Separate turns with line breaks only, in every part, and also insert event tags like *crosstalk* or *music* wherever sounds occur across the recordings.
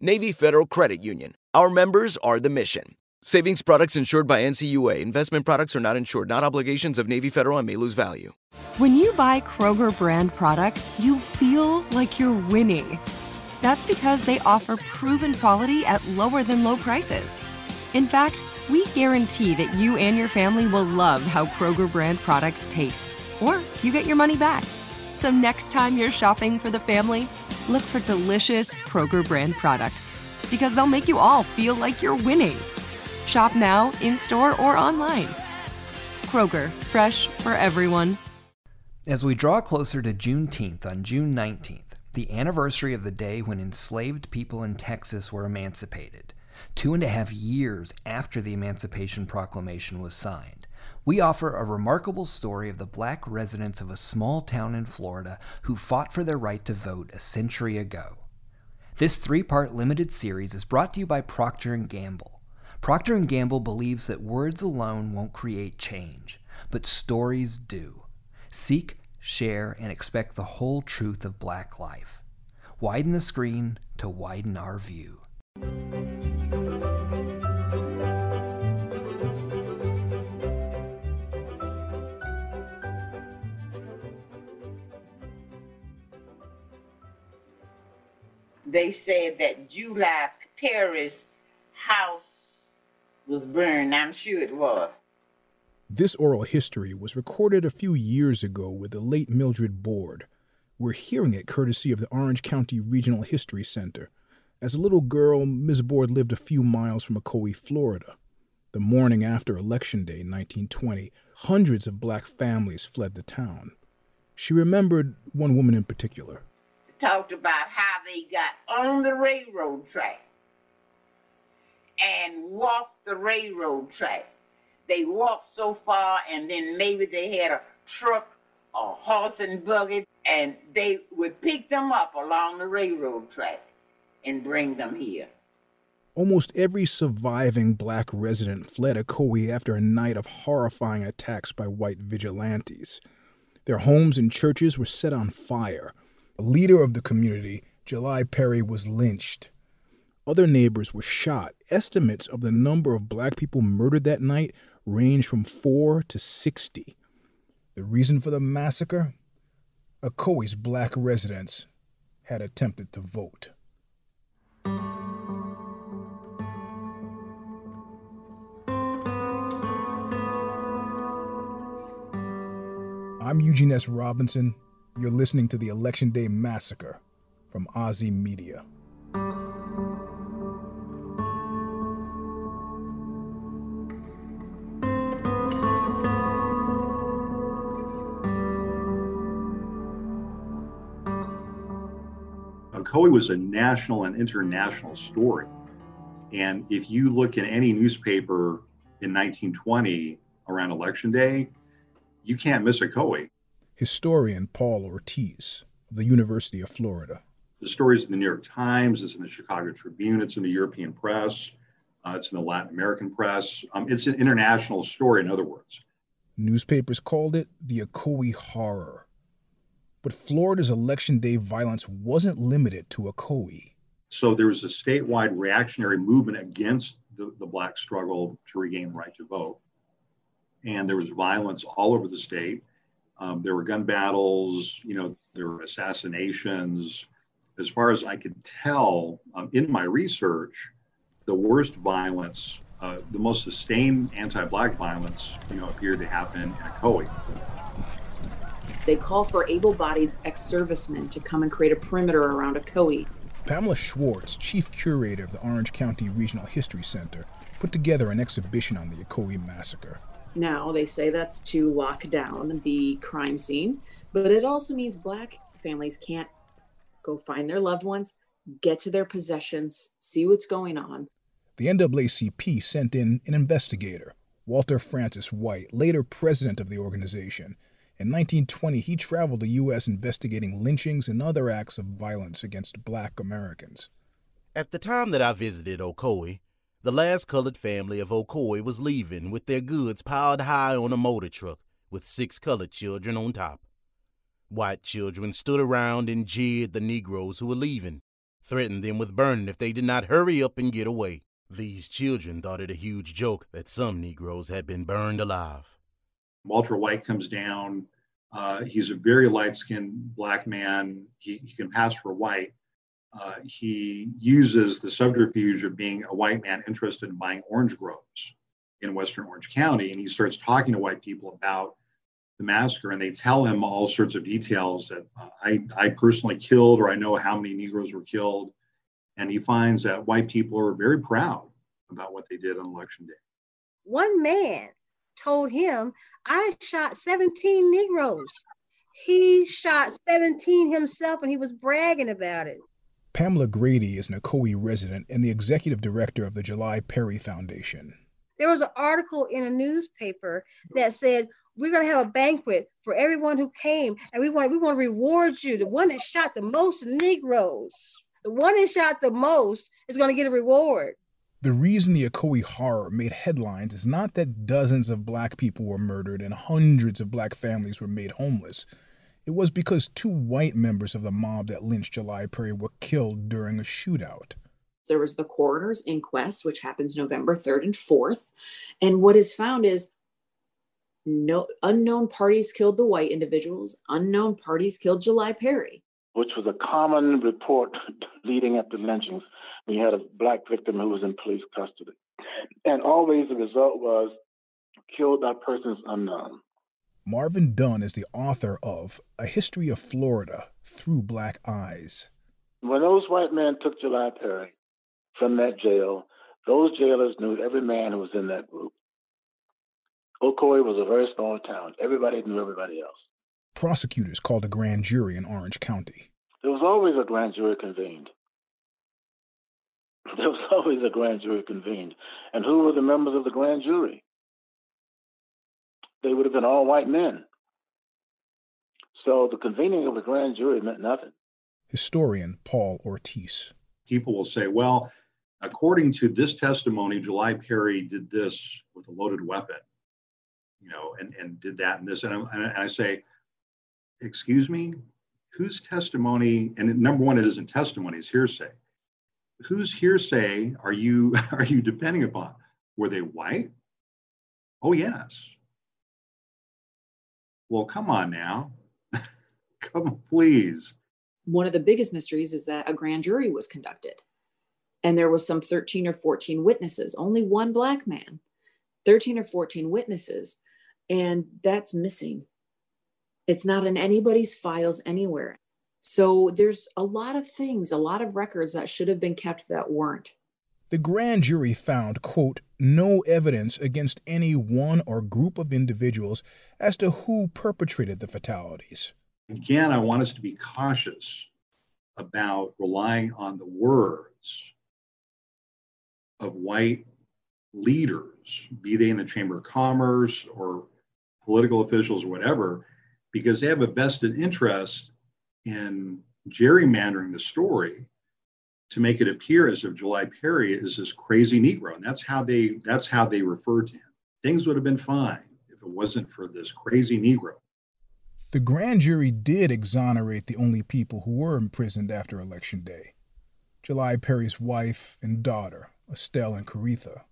Navy Federal Credit Union. Our members are the mission. Savings products insured by NCUA. Investment products are not insured, not obligations of Navy Federal and may lose value.
When you buy Kroger brand products, you feel like you're winning. That's because they offer proven quality at lower than low prices. In fact, we guarantee that you and your family will love how Kroger brand products taste, or you get your money back. So next time you're shopping for the family, look for delicious Kroger brand products because they'll make you all feel like you're winning. Shop now, in store, or online. Kroger, fresh for everyone.
As we draw closer to Juneteenth on June 19th, the anniversary of the day when enslaved people in Texas were emancipated, two and a half years after the Emancipation Proclamation was signed, we offer a remarkable story of the black residents of a small town in Florida who fought for their right to vote a century ago. This three-part limited series is brought to you by Procter & Gamble. Procter & Gamble believes that words alone won't create change, but stories do. Seek, share, and expect the whole truth of black life. Widen the screen to widen our view.
They said that July terrorist house was burned. I'm sure it was.
This oral history was recorded a few years ago with the late Mildred Board. We're hearing it courtesy of the Orange County Regional History Center. As a little girl, Ms. Board lived a few miles from Ocoee, Florida. The morning after Election Day in 1920, hundreds of black families fled the town. She remembered one woman in particular
talked about how they got on the railroad track and walked the railroad track. They walked so far, and then maybe they had a truck or horse and buggy, and they would pick them up along the railroad track and bring them here.
Almost every surviving black resident fled Ocoee after a night of horrifying attacks by white vigilantes. Their homes and churches were set on fire, a leader of the community, July Perry, was lynched. Other neighbors were shot. Estimates of the number of black people murdered that night range from 4 to 60. The reason for the massacre? Ocoee's black residents had attempted to vote. I'm Eugene S. Robinson. You're listening to the Election Day Massacre from OZY Media.
Ocoee was a national and international story. And if you look in any newspaper in 1920 around Election Day, you can't miss Ocoee
historian Paul Ortiz of the University of Florida.
The story's in the New York Times, it's in the Chicago Tribune, it's in the European press, uh, it's in the Latin American press. Um, it's an international story, in other words.
Newspapers called it the Ocoee Horror. But Florida's election day violence wasn't limited to Ocoee.
So there was a statewide reactionary movement against the, the black struggle to regain the right to vote. And there was violence all over the state. Um, there were gun battles, you know, there were assassinations. As far as I could tell um, in my research, the worst violence, uh, the most sustained anti-black violence, you know, appeared to happen in Ocoee.
They call for able-bodied ex-servicemen to come and create a perimeter around Ocoee.
Pamela Schwartz, chief curator of the Orange County Regional History Center, put together an exhibition on the Ocoee massacre.
Now, they say that's to lock down the crime scene, but it also means black families can't go find their loved ones, get to their possessions, see what's going on.
The NAACP sent in an investigator, Walter Francis White, later president of the organization. In 1920, he traveled the U.S. investigating lynchings and other acts of violence against black Americans.
At the time that I visited Ocoee, the last colored family of Ocoee was leaving with their goods piled high on a motor truck with six colored children on top. White children stood around and jeered the Negroes who were leaving, threatened them with burning if they did not hurry up and get away. These children thought it a huge joke that some Negroes had been burned alive.
Walter White comes down. Uh, he's a very light skinned black man. He, he, can pass for white. Uh, he uses the subterfuge of being a white man interested in buying orange groves in Western Orange County. And he starts talking to white people about the massacre and they tell him all sorts of details that uh, I, I personally killed or I know how many Negroes were killed. And he finds that white people are very proud about what they did on election day.
One man told him, I shot 17 Negroes. He shot 17 himself and he was bragging about it.
Pamela Grady is an Ocoee resident and the executive director of the July Perry Foundation.
There was an article in a newspaper that said we're going to have a banquet for everyone who came and we want we want to reward you the one that shot the most negroes the one that shot the most is going to get a reward
the reason the Ocoee horror made headlines is not that dozens of black people were murdered and hundreds of black families were made homeless. It was because two white members of the mob that lynched July Perry were killed during a shootout.
There was the coroner's inquest, which happens November 3rd and 4th. And what is found is no unknown parties killed the white individuals, unknown parties killed July Perry.
Which was a common report leading up to lynchings. We had a black victim who was in police custody. And always the result was killed by persons unknown.
Marvin Dunn is the author of A History of Florida Through Black Eyes.
When those white men took July Perry from that jail, those jailers knew every man who was in that group. Ocoee was a very small town. Everybody knew everybody else.
Prosecutors called a grand jury in Orange County.
There was always a grand jury convened. *laughs* There was always a grand jury convened. And who were the members of the grand jury? They would have been all white men. So the convening of the grand jury meant nothing.
Historian Paul Ortiz.
People will say, well, according to this testimony, July Perry did this with a loaded weapon you know, and, and did that and this. And, and I say, excuse me, whose testimony, and number one, it isn't testimony, it's hearsay. Whose hearsay are you *laughs* are you depending upon? Were they white? Oh yes. Well, come on now. *laughs* come please.
One of the biggest mysteries is that a grand jury was conducted. And there was some 13 or 14 witnesses, only one black man, 13 or 14 witnesses and that's missing. It's not in anybody's files anywhere. So there's a lot of things, a lot of records that should have been kept that weren't.
The grand jury found, quote, no evidence against any one or group of individuals as to who perpetrated the fatalities.
Again, I want us to be cautious about relying on the words of white leaders, be they in the Chamber of Commerce or political officials or whatever, because they have a vested interest in gerrymandering the story to make it appear as if July Perry is this crazy Negro. And that's how they that's how they refer to him. Things would have been fine if it wasn't for this crazy Negro.
The grand jury did exonerate the only people who were imprisoned after Election Day July Perry's wife and daughter, Estelle and Caretha.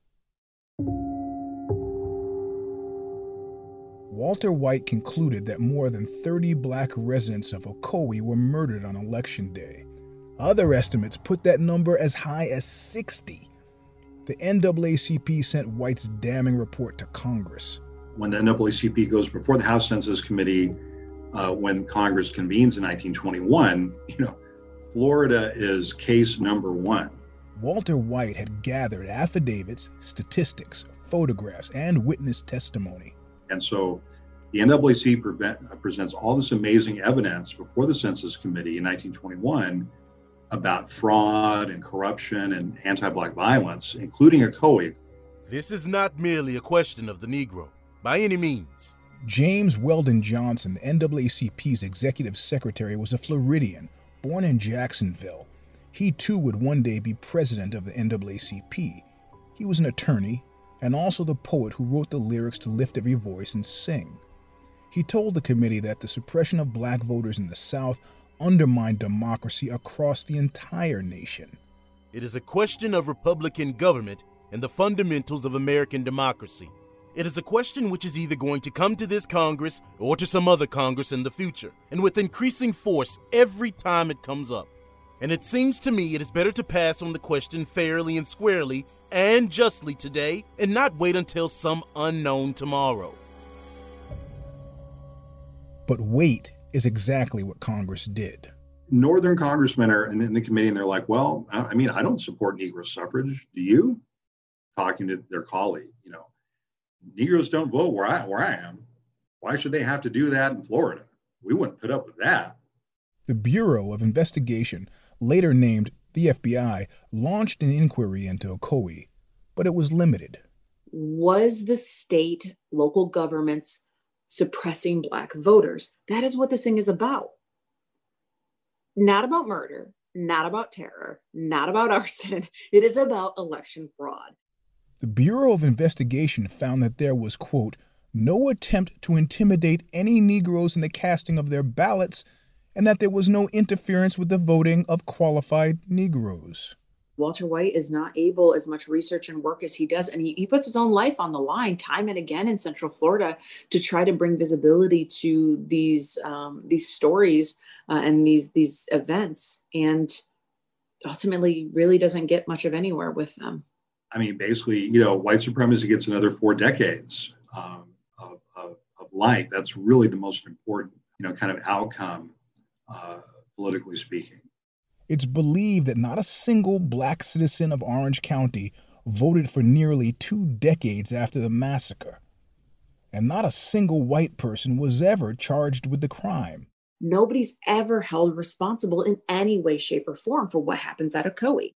Walter White concluded that more than 30 black residents of Ocoee were murdered on Election Day. Other estimates put that number as high as 60. the NAACP sent White's damning report to Congress.
When the NAACP goes before the House Census Committee, uh, when Congress convenes in 1921, you know, Florida is case number one.
Walter White had gathered affidavits, statistics, photographs, and witness testimony.
And so the NAACP prevent, presents all this amazing evidence before the Census Committee in 1921 about fraud and corruption and anti Black violence, including Ocoee.
This is not merely a question of the Negro, by any means.
James Weldon Johnson, the NAACP's executive secretary, was a Floridian born in Jacksonville. He too would one day be president of the NAACP. He was an attorney and also the poet who wrote the lyrics to Lift Every Voice and Sing. He told the committee that the suppression of black voters in the South undermined democracy across the entire nation.
It is a question of Republican government and the fundamentals of American democracy. It is a question which is either going to come to this Congress or to some other Congress in the future, and with increasing force every time it comes up. And it seems to me it is better to pass on the question fairly and squarely and justly today and not wait until some unknown tomorrow.
But wait is exactly what Congress did.
Northern congressmen are in the committee and they're like, well, I mean, I don't support Negro suffrage. Do you? Talking to their colleague, you know, Negroes don't vote where I where I am. Why should they have to do that in Florida? We wouldn't put up with that.
The Bureau of Investigation, later named the FBI, launched an inquiry into Ocoee, but it was limited.
Was the state, local governments suppressing black voters? That is what this thing is about. Not about murder, not about terror, not about *laughs* arson. It is about election fraud.
The Bureau of Investigation found that there was, quote, no attempt to intimidate any Negroes in the casting of their ballots, and that there was no interference with the voting of qualified Negroes.
Walter White is not able as much research and work as he does, and he, he puts his own life on the line time and again in Central Florida to try to bring visibility to these um, these stories uh, and these these events, and ultimately really doesn't get much of anywhere with them.
I mean, basically, you know, white supremacy gets another four decades um, of, of, of, life. That's really the most important, you know, kind of outcome, uh, politically speaking.
It's believed that not a single black citizen of Orange County voted for nearly two decades after the massacre, and not a single white person was ever charged with the crime.
Nobody's ever held responsible in any way, shape, or form for what happens at Ocoee.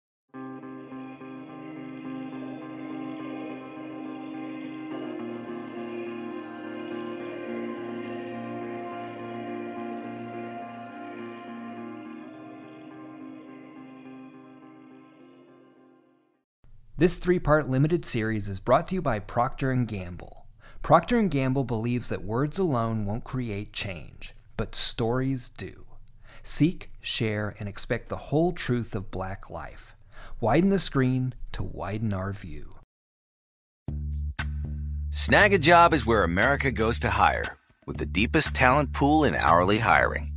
This three-part limited series is brought to you by Procter & Gamble. Procter & Gamble believes that words alone won't create change, but stories do. Seek, share, and expect the whole truth of black life. Widen the screen to widen our view.
Snagajob is where America goes to hire, with the deepest talent pool in hourly hiring.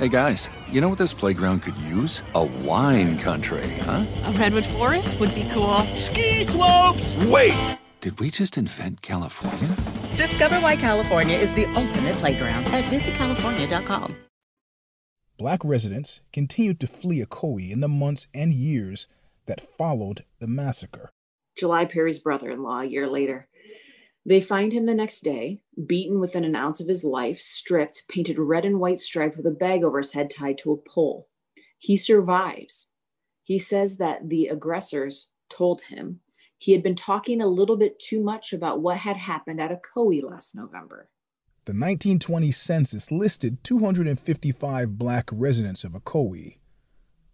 Hey guys, you know what this playground could use? A wine country, huh?
A redwood forest would be cool.
Ski slopes! Wait! Did we just invent California?
Discover why California is the ultimate playground at visitcalifornia.com.
Black residents continued to flee Ocoee in the months and years that followed the massacre.
July Perry's brother in law a year later. They find him the next day, beaten within an ounce of his life, stripped, painted red and white striped with a bag over his head tied to a pole. He survives. He says that the aggressors told him he had been talking a little bit too much about what had happened at Ocoee last November.
The 1920 census listed 255 black residents of Ocoee.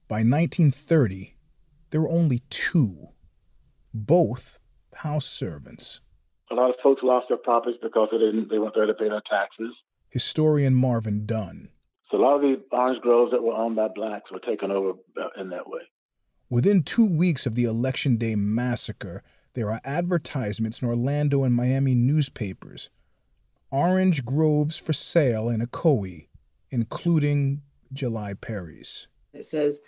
By 1930, there were only two, both house servants.
A lot of folks lost their properties because they didn't they weren't there to pay their taxes.
Historian Marvin Dunn.
So a lot of the orange groves that were owned by blacks were taken over uh, in that way.
Within two weeks of the Election Day massacre, there are advertisements in Orlando and Miami newspapers. Orange groves for sale in Ocoee, including July Perry's.
It says,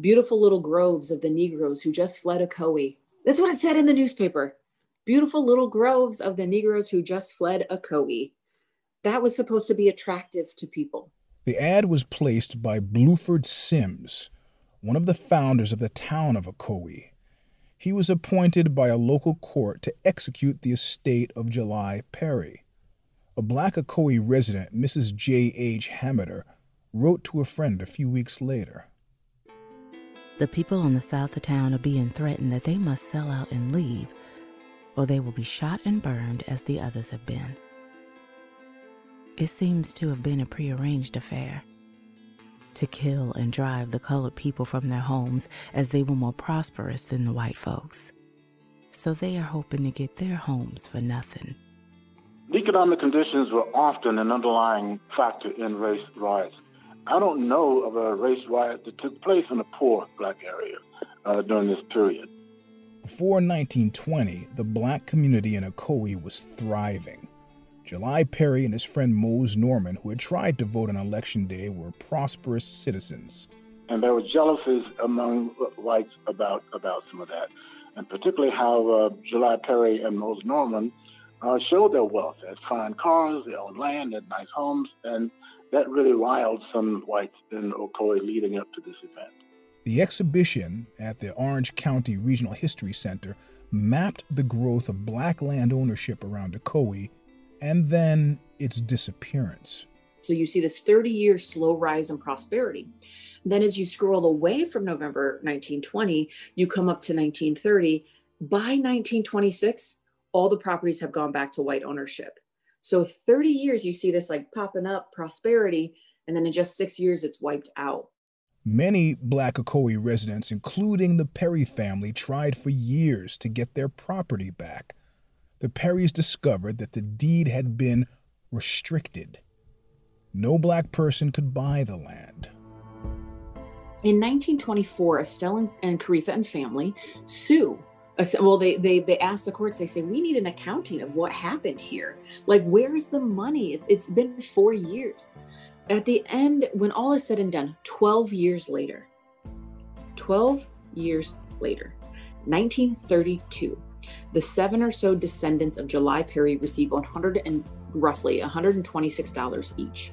beautiful little groves of the Negroes who just fled Ocoee. That's what it said in the newspaper beautiful little groves of the Negroes who just fled Ocoee. That was supposed to be attractive to people.
The ad was placed by Bluford Sims, one of the founders of the town of Ocoee. He was appointed by a local court to execute the estate of July Perry. A black Ocoee resident, Mrs. J. H. Hameter, wrote to a friend a few weeks later.
The people on the south of town are being threatened that they must sell out and leave or they will be shot and burned as the others have been. It seems to have been a prearranged affair to kill and drive the colored people from their homes as they were more prosperous than the white folks. So they are hoping to get their homes for nothing.
Economic conditions were often an underlying factor in race riots. I don't know of a race riot that took place in a poor black area uh, during this period.
Before 1920, the black community in Ocoee was thriving. July Perry and his friend Mose Norman, who had tried to vote on election day, were prosperous citizens.
And there were jealousies among whites about, about some of that, and particularly how uh, July Perry and Mose Norman uh, showed their wealth. They had fine cars, they owned land, they had nice homes, and that really riled some whites in Ocoee leading up to this event.
The exhibition at the Orange County Regional History Center mapped the growth of black land ownership around Ocoee and then its disappearance.
So you see this 30 year slow rise in prosperity. Then, as you scroll away from November 1920, you come up to 1930. By 1926, all the properties have gone back to white ownership. So 30 years, you see this like popping up prosperity, and then in just six years, it's wiped out.
Many black Ocoee residents, including the Perry family, tried for years to get their property back. The Perrys discovered that the deed had been restricted. No black person could buy the land.
In 1924, Estelle and Caritha and family sue well they they they ask the courts they say we need an accounting of what happened here like where's the money it's it's been 4 years at the end, when all is said and done, 12 years later, 12 years later, 1932, the seven or so descendants of July Perry receive 100 and roughly $126 each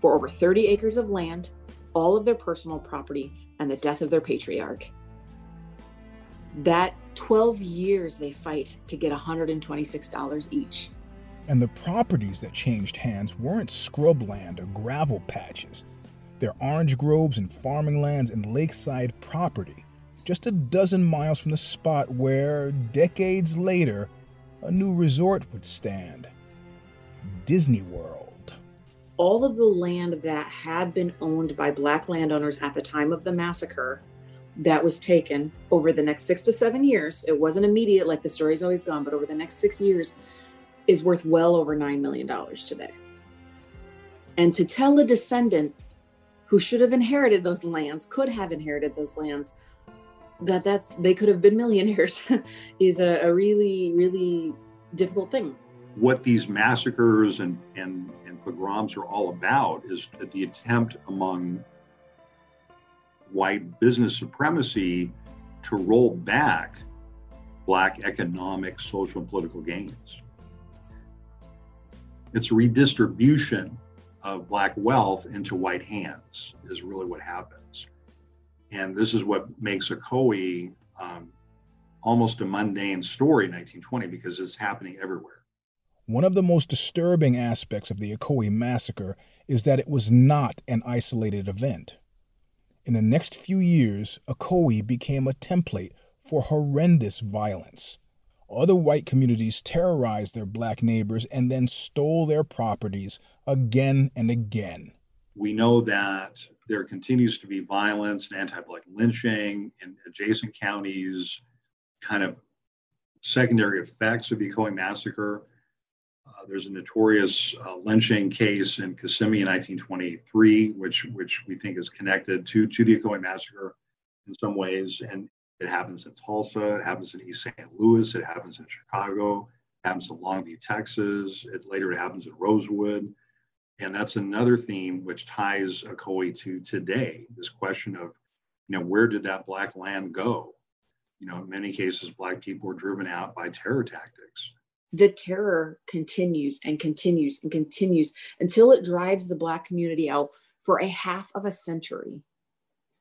for over 30 acres of land, all of their personal property, and the death of their patriarch. That 12 years they fight to get $126 each.
And the properties that changed hands weren't scrubland or gravel patches. They're orange groves and farming lands and lakeside property, just a dozen miles from the spot where, decades later, a new resort would stand Disney World.
All of the land that had been owned by black landowners at the time of the massacre that was taken over the next six to seven years. It wasn't immediate like the story's always gone, but over the next six years, is worth well over $9 million today. And to tell a descendant who should have inherited those lands, could have inherited those lands, that that's they could have been millionaires *laughs* is a, a really, really difficult thing.
what these massacres and, and, and pogroms are all about is the attempt among white business supremacy to roll back black economic, social, and political gains. It's redistribution of black wealth into white hands is really what happens. And this is what makes Ocoee um, almost a mundane story in 1920 because it's happening everywhere.
One of the most disturbing aspects of the Ocoee massacre is that it was not an isolated event. In the next few years, Ocoee became a template for horrendous violence. Other white communities terrorized their black neighbors and then stole their properties again and again.
We know that there continues to be violence and anti-black lynching in adjacent counties, kind of secondary effects of the Ocoee massacre. Uh, there's a notorious uh, lynching case in Kissimmee in 1923, which which we think is connected to to the Ocoee massacre in some ways, and it happens in Tulsa, it happens in East St. Louis, it happens in Chicago, it happens in Longview, Texas. It later it happens in Rosewood, and that's another theme which ties Ocoee to today. This question of, you know, where did that black land go? You know, in many cases, black people were driven out by terror tactics
the terror continues and continues and continues until it drives the Black community out for a half of a century.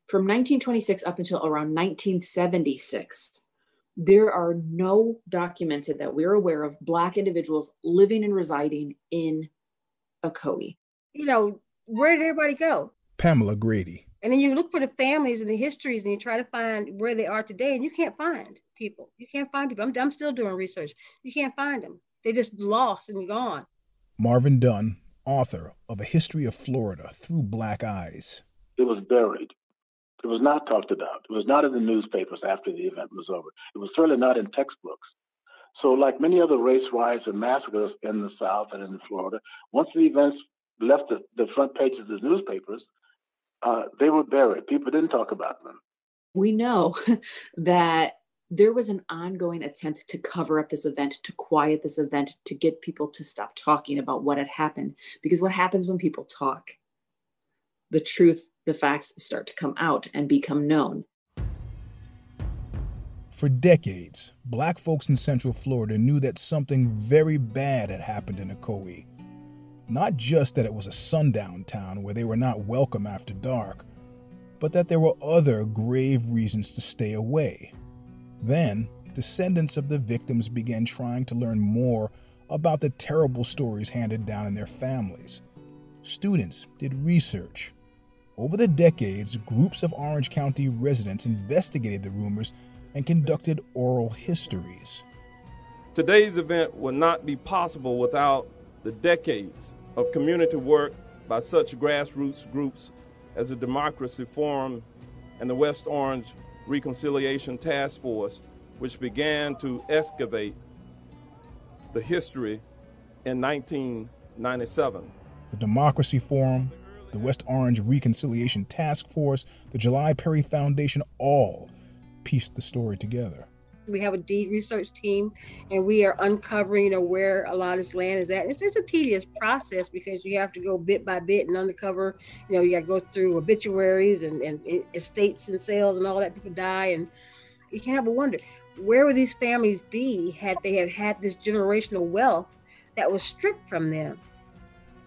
From 1926 up until around 1976, there are no documented that we're aware of Black individuals living and residing in Ocoee.
You know, where did everybody go?
Pamela Grady.
And then you look for the families and the histories and you try to find where they are today, and you can't find people. You can't find people. I'm, I'm still doing research. You can't find them. They just lost and gone.
Marvin Dunn, author of A History of Florida Through Black Eyes.
It was buried. It was not talked about. It was not in the newspapers after the event was over. It was certainly not in textbooks. So, like many other race riots and massacres in the South and in Florida, once the events left the, the front pages of the newspapers, uh, they were buried. People didn't talk about them.
We know *laughs* that there was an ongoing attempt to cover up this event, to quiet this event, to get people to stop talking about what had happened. Because what happens when people talk? The truth, the facts start to come out and become known.
For decades, black folks in Central Florida knew that something very bad had happened in Ocoee. Not just that it was a sundown town where they were not welcome after dark, but that there were other grave reasons to stay away. Then, descendants of the victims began trying to learn more about the terrible stories handed down in their families. Students did research. Over the decades, groups of Orange County residents investigated the rumors and conducted oral histories.
Today's event would not be possible without the decades of community work by such grassroots groups as the Democracy Forum and the West Orange Reconciliation Task Force, which began to excavate the history in 1997.
The Democracy Forum, the West Orange Reconciliation Task Force, the July Perry Foundation all pieced the story together.
We have a deed research team and we are uncovering you know where a lot of this land is at. It's, it's a tedious process because you have to go bit by bit and uncover you know you got to go through obituaries and, and, and estates and sales and all that people die and you can't help but wonder where would these families be had they had had this generational wealth that was stripped from them?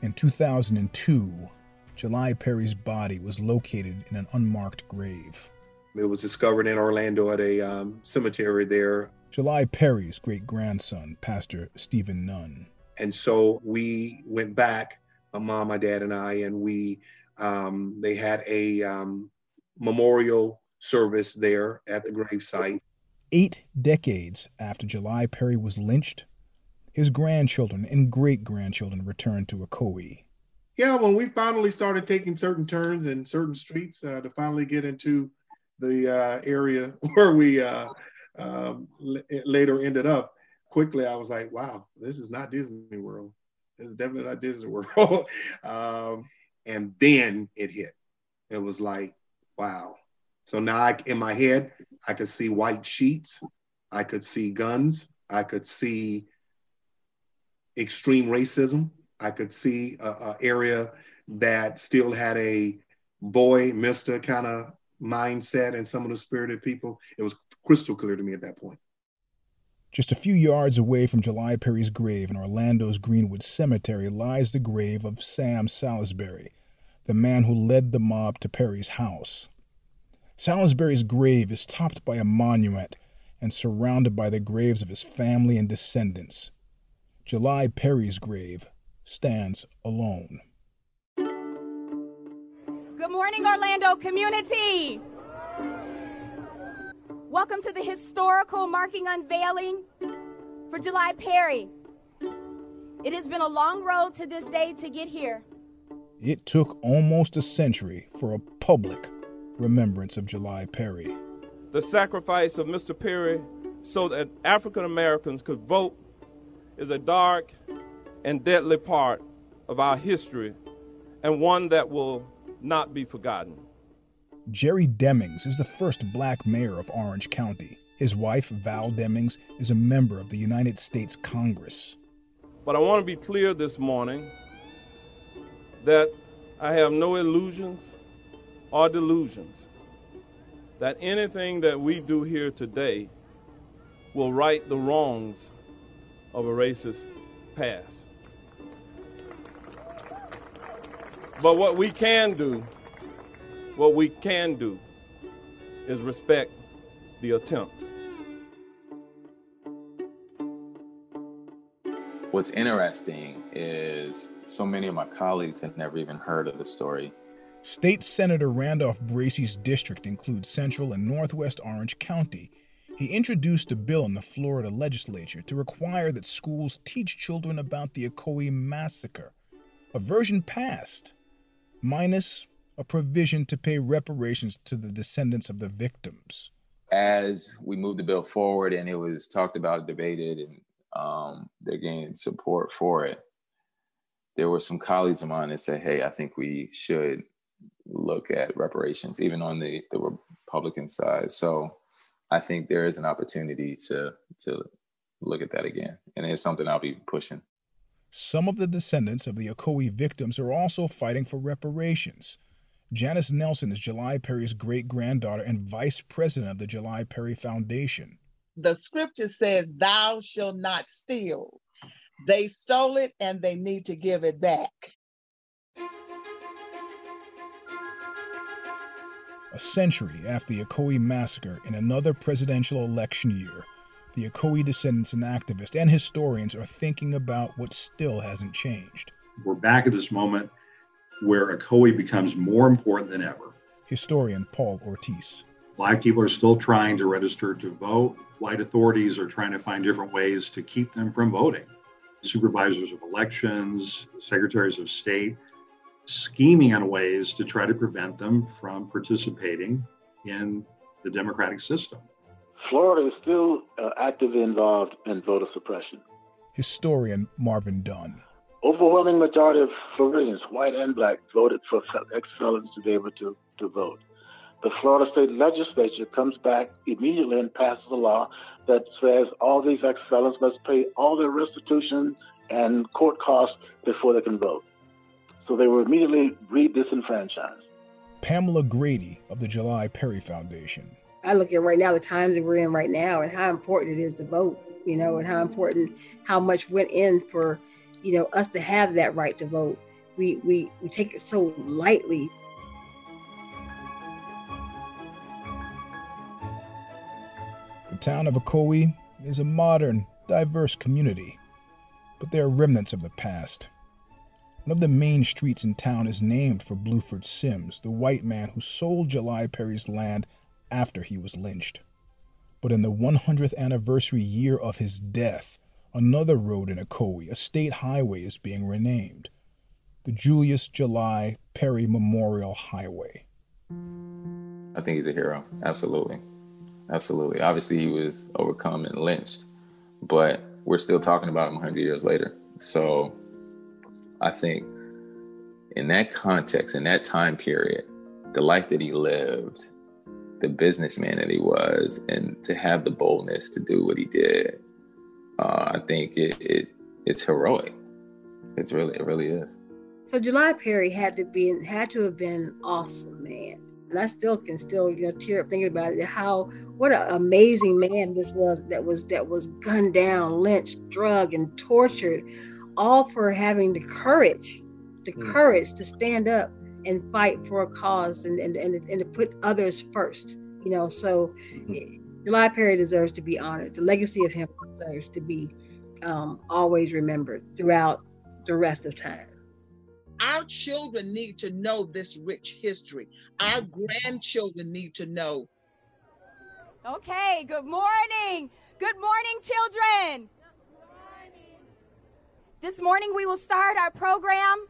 In 2002 july perry's body was located in an unmarked grave
it was discovered in Orlando at a um, cemetery there.
July Perry's great grandson, Pastor Stephen Nunn.
And so we went back, my mom, my dad, and I, and we um, they had a um, memorial service there at the gravesite.
Eight decades after July Perry was lynched, his grandchildren and great grandchildren returned to Ocoee.
Yeah, when we finally started taking certain turns in certain streets uh, to finally get into the uh, area *laughs* where we uh, um, l- later ended up, quickly I was like, wow, this is not Disney World. This is definitely not Disney *laughs* World. um, and then it hit. It was like, wow. So now I, in my head, I could see white sheets. I could see guns. I could see extreme racism. I could see a, area that still had a boy, Mister kind of mindset and some of the spirited people. It was crystal clear to me at that point.
Just a few yards away from July Perry's grave in Orlando's Greenwood Cemetery lies the grave of Sam Salisbury, the man who led the mob to Perry's house. Salisbury's grave is topped by a monument and surrounded by the graves of his family and descendants. July Perry's grave stands alone.
Good morning, Orlando community. Welcome to the historical marking unveiling for July Perry. It has been a long road to this day to get here.
It took almost a century for a public remembrance of July Perry.
The sacrifice of Mr. Perry so that African Americans could vote is a dark and deadly part of our history and one that will not be forgotten.
Jerry Demings is the first black mayor of Orange County. His wife, Val Demings, is a member of the United States Congress.
But I want to be clear this morning that I have no illusions or delusions that anything that we do here today will right the wrongs of a racist past. But what we can do what we can do is respect the attempt.
What's interesting is so many of my colleagues had never even heard of the story.
State Senator Randolph Bracey's district includes Central and Northwest Orange County. He introduced a bill in the Florida legislature to require that schools teach children about the Ocoee massacre. A version passed, minus a provision to pay reparations to the descendants of the victims.
As we moved the bill forward and it was talked about, debated, and um, they're getting support for it, there were some colleagues of mine that said, hey, I think we should look at reparations, even on the, the Republican side. So I think there is an opportunity to to look at that again. And it's something I'll be pushing.
Some of the descendants of the Ocoee victims are also fighting for reparations. Janice Nelson is July Perry's great granddaughter and vice president of the July Perry Foundation.
The scripture says, Thou shalt not steal. They stole it and they need to give it back.
A century after the Ocoee massacre in another presidential election year, the Ocoee descendants and activists and historians are thinking about what still hasn't changed.
We're back at this moment where Ocoee becomes more important than ever.
Historian Paul Ortiz.
Black people are still trying to register to vote. White authorities are trying to find different ways to keep them from voting. Supervisors of elections, secretaries of state, scheming on ways to try to prevent them from participating in the democratic system.
Florida is still uh, actively involved in voter suppression.
Historian Marvin Dunn
overwhelming majority of Floridians, white and black, voted for ex-felons to be able to, to vote. The Florida state legislature comes back immediately and passes a law that says all these ex-felons must pay all their restitution and court costs before they can vote. So they were immediately re-disenfranchised.
Pamela Grady of the July Perry Foundation.
I look at right now the times that we're in right now and how important it is to vote, you know, and how important, how much went in for you know, us to have that right to vote. We we, we take it so lightly.
The town of Ocoee is a modern, diverse community, but there are remnants of the past. One of the main streets in town is named for Bluford Sims, the white man who sold July Perry's land after he was lynched. But in the 100th anniversary year of his death, Another road in Ocoee, a state highway, is being renamed the Julius July Perry Memorial Highway.
I think he's a hero. Absolutely. Absolutely. Obviously, he was overcome and lynched, but we're still talking about him 100 years later. So I think in that context, in that time period, the life that he lived, the businessman that he was, and to have the boldness to do what he did uh, I think it, it it's heroic. It's really, it really is.
So July Perry had to be had to have been an awesome, man. And I still can still you know tear up thinking about it. How what an amazing man this was that was that was gunned down, lynched, drugged, and tortured, all for having the courage, the mm. courage to stand up and fight for a cause and and, and, and to put others first. You know, so mm-hmm. July Perry deserves to be honored. The legacy of him deserves to be um, always remembered throughout the rest of time.
Our children need to know this rich history. Our grandchildren need to know.
Okay, good morning. Good morning, children. Good morning. This morning we will start our program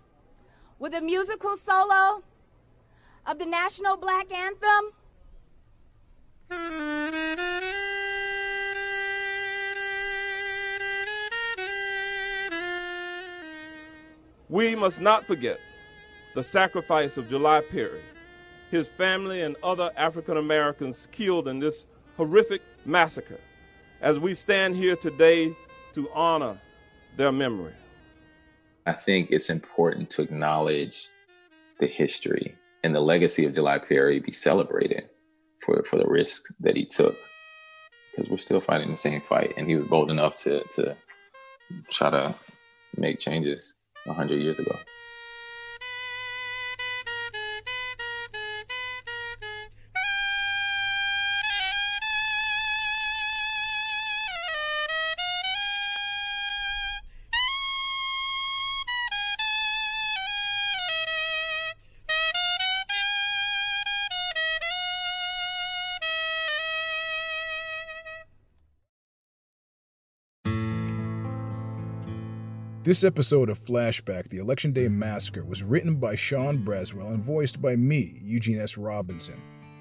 with a musical solo of the National Black Anthem.
We must not forget the sacrifice of July Perry, his family, and other African Americans killed in this horrific massacre as we stand here today to honor their memory.
I think it's important to acknowledge the history and the legacy of July Perry be celebrated for, for the risk that he took because we're still fighting the same fight and he was bold enough to, to try to make changes 100 years ago.
This episode of Flashback, the Election Day Massacre, was written by Sean Braswell and voiced by me, Eugene S. Robinson.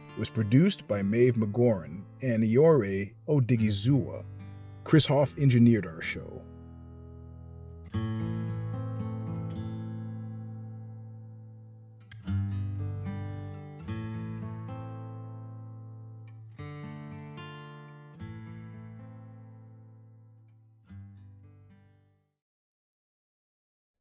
It was produced by Maeve McGoran and Iore Odigizua. Chris Hoff engineered our show.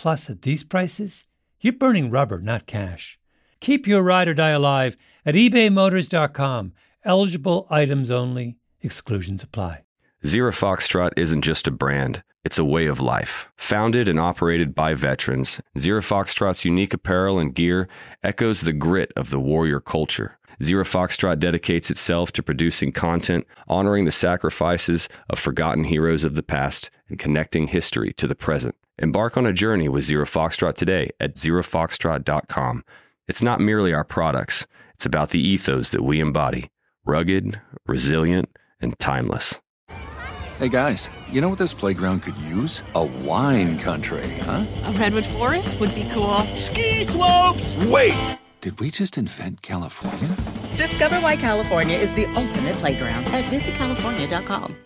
Plus, at these prices, you're burning rubber, not cash. Keep your ride or die alive at ebaymotors.com. Eligible items only, exclusions apply.
Zero Foxtrot isn't just a brand, it's a way of life. Founded and operated by veterans, Zero Foxtrot's unique apparel and gear echoes the grit of the warrior culture. Zero Foxtrot dedicates itself to producing content, honoring the sacrifices of forgotten heroes of the past, and connecting history to the present. Embark on a journey with Zero Foxtrot today at zerofoxtrot.com. It's not merely our products, it's about the ethos that we embody rugged, resilient, and timeless.
Hey guys, you know what this playground could use? A wine country, huh?
A redwood forest would be cool.
Ski slopes! Wait! Did we just invent California?
Discover why California is the ultimate playground at visitcalifornia.com.